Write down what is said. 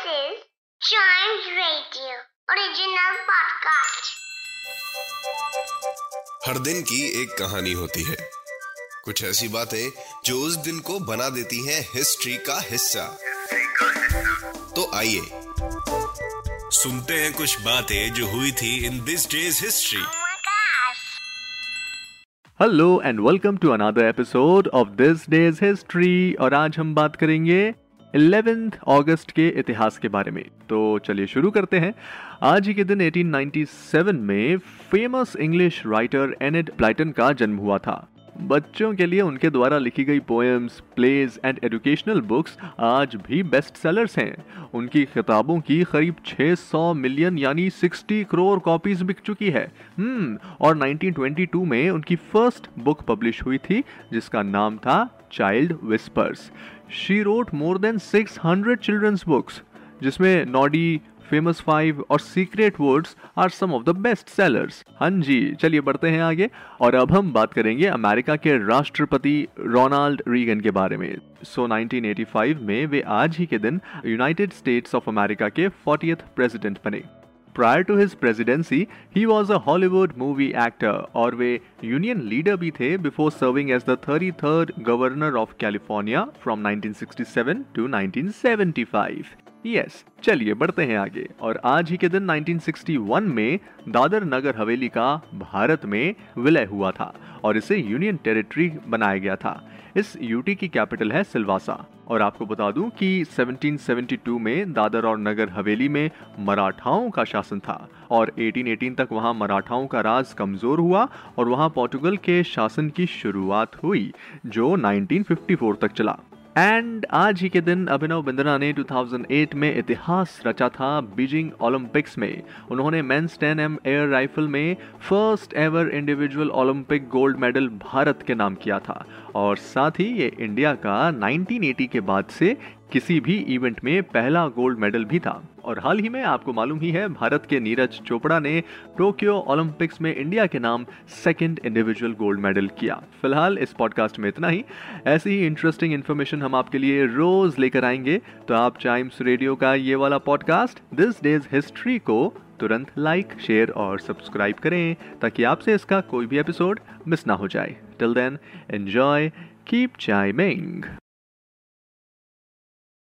is Chimes Radio original podcast. हर दिन की एक कहानी होती है कुछ ऐसी बातें जो उस दिन को बना देती हैं हिस्ट्री का हिस्सा तो आइए सुनते हैं कुछ बातें जो हुई थी in this days history. Hello and welcome to another episode of this days history और आज हम बात करेंगे 11th अगस्त के इतिहास के बारे में। तो चलिए शुरू करते हैं। आज ही के दिन 1897 में famous English writer Enid Blyton का जन्म हुआ था। बच्चों के लिए उनके द्वारा लिखी गई poems plays and educational books आज भी बेस्ट सेलर्स हैं। उनकी किताबों की करीब 600 मिलियन यानी 60 करोड़ कॉपीज बिक चुकी है। हम्म और 1922 में उनकी फ़र्स्ट बुक पब्लिश हुई थी, जिसका नाम था Child Whispers she wrote more than 600 children's books जिसमें नॉडी फ़ेमस फाइव और secret words are some of the best sellers हाँ जी चलिए बढ़ते हैं आगे और अब हम बात करेंगे अमेरिका के राष्ट्रपति रोनाल्ड रीगन के बारे में। सो so, 1985 में वे आज ही के दिन यूनाइटेड स्टेट्स ऑफ़ अमेरिका के 40th प्रेसिडेंट बने। Prior to his presidency, he was a Hollywood movie actor और वे यूनियन लीडर भी थे before serving as the 33rd governor of California from 1967 to 1975. Yes चलिए बढ़ते हैं आगे। और आज ही के दिन 1961 में दादर नगर हवेली का भारत में विलय हुआ था और इसे यूनियन टेरिटरी बनाया गया था। इस यूटी की कैपिटल है सिलवासा। और आपको बता दूँ कि 1772 में दादर और नगर हवेली में मराठाओं का शासन था और 1818 तक वहाँ मराठाओं का राज कमज़ोर हुआ और वहाँ पोर्टुगल के शासन की शुरुआत हुई, जो 1954 तक चला। एंड आज ही के दिन अभिनव बिंद्रा ने 2008 में इतिहास रचा था बीजिंग ओलंपिक्स में। उन्होंने मेंस 10 एम एयर राइफल में first ever individual Olympic gold medal Bharat के नाम किया था। और साथ ही ये इंडिया का 1980 के बाद से किसी भी इवेंट में पहला गोल्ड मेडल भी था। और हाल ही में आपको मालूम ही है, भारत के नीरज चोपड़ा ने टोक्यो ओलंपिक्स में इंडिया के नाम सेकंड इंडिविजुअल गोल्ड मेडल किया। फ़िलहाल इस पॉडकास्ट में इतना ही। ऐसी ही इंटरेस्टिंग इन्फॉर्मेशन हम आपके लिए रोज लेकर आएँगे। तो आप टाइम्स रेडियो का ये वाला पॉडकास्ट दिस डेज़ हिस्ट्री को तुरंत लाइक शेयर और सब्सक्राइब करें, ताकि आपसे इसका कोई भी एपिसोड मिस ना हो जाए। Till then enjoy keep chiming